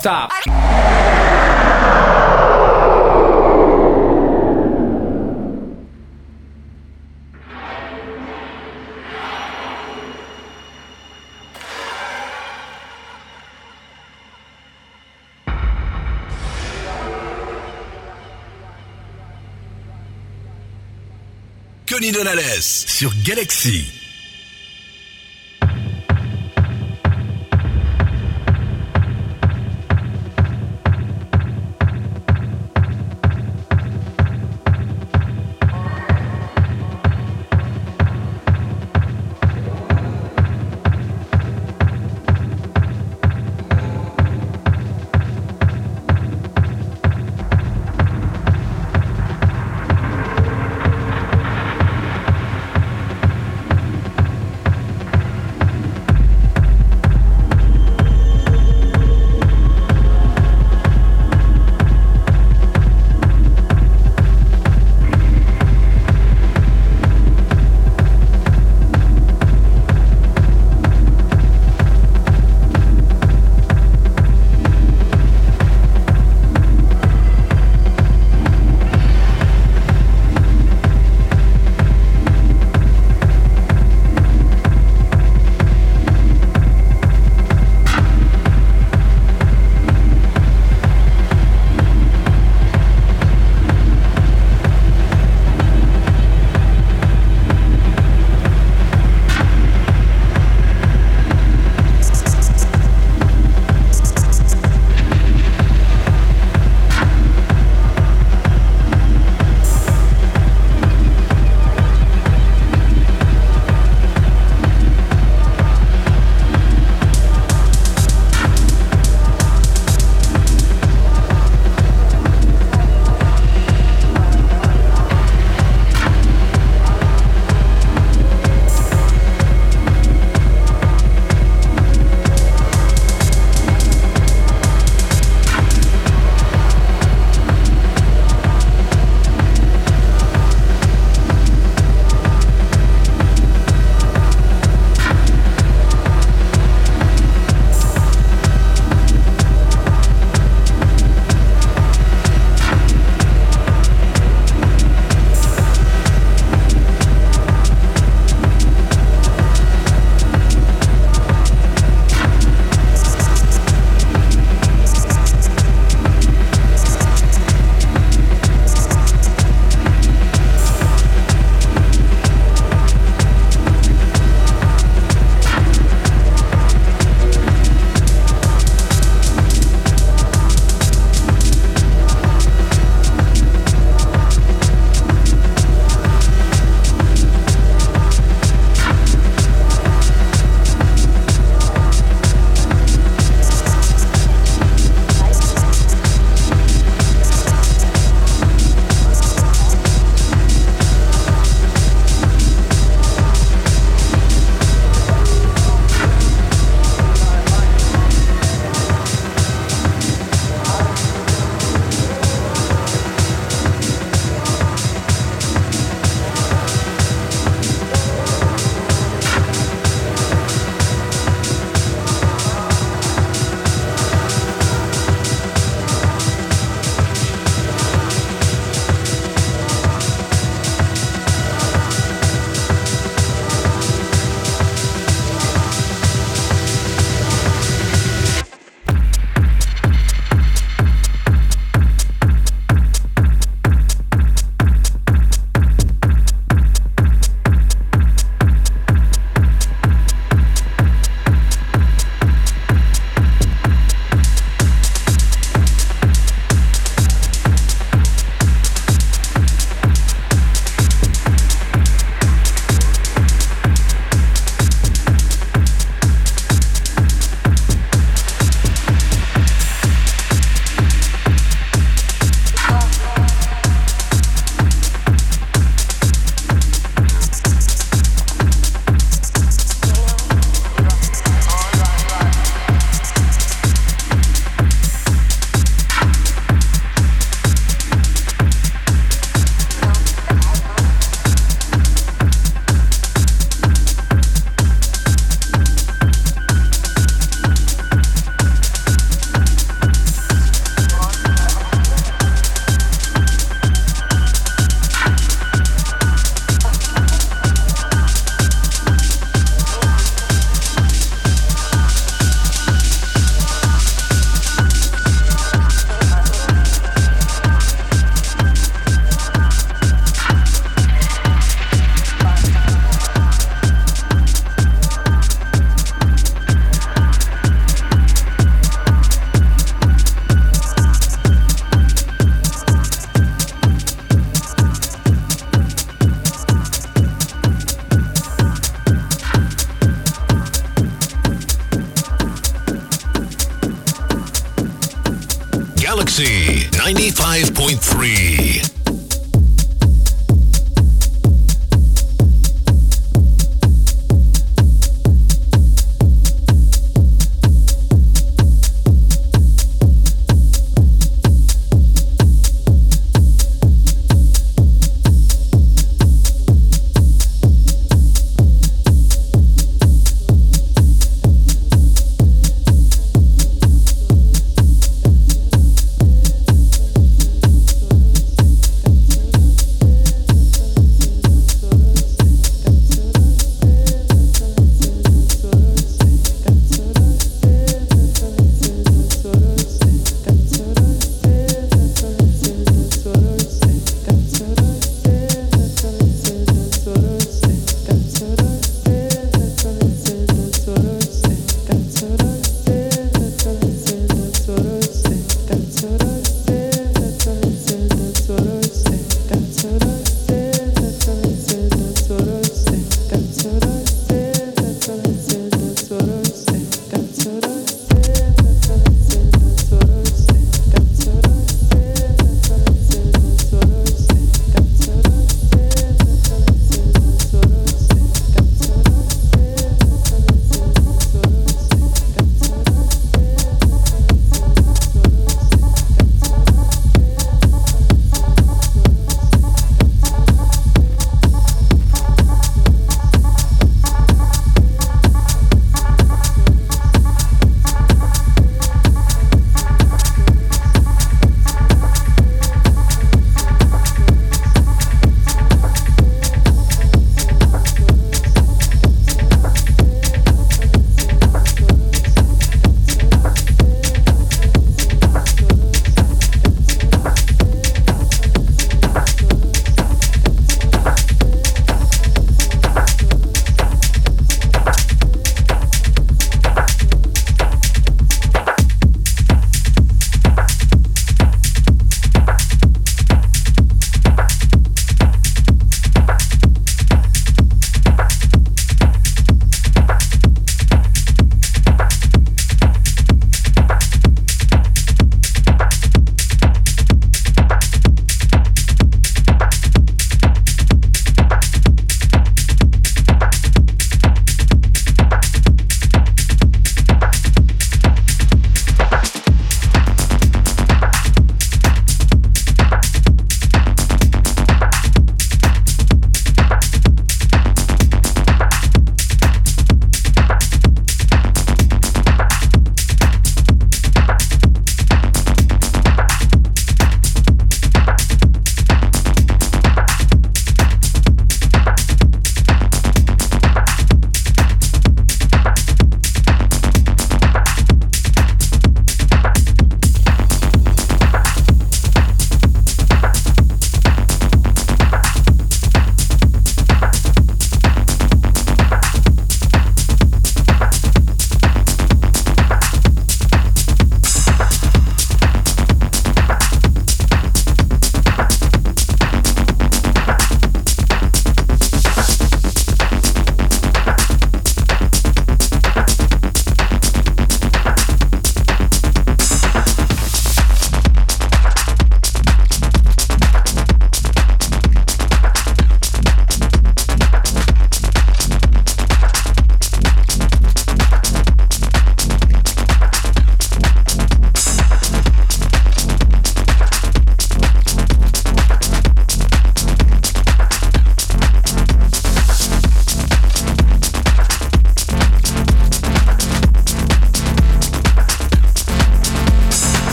Stop. Sur Galaxy.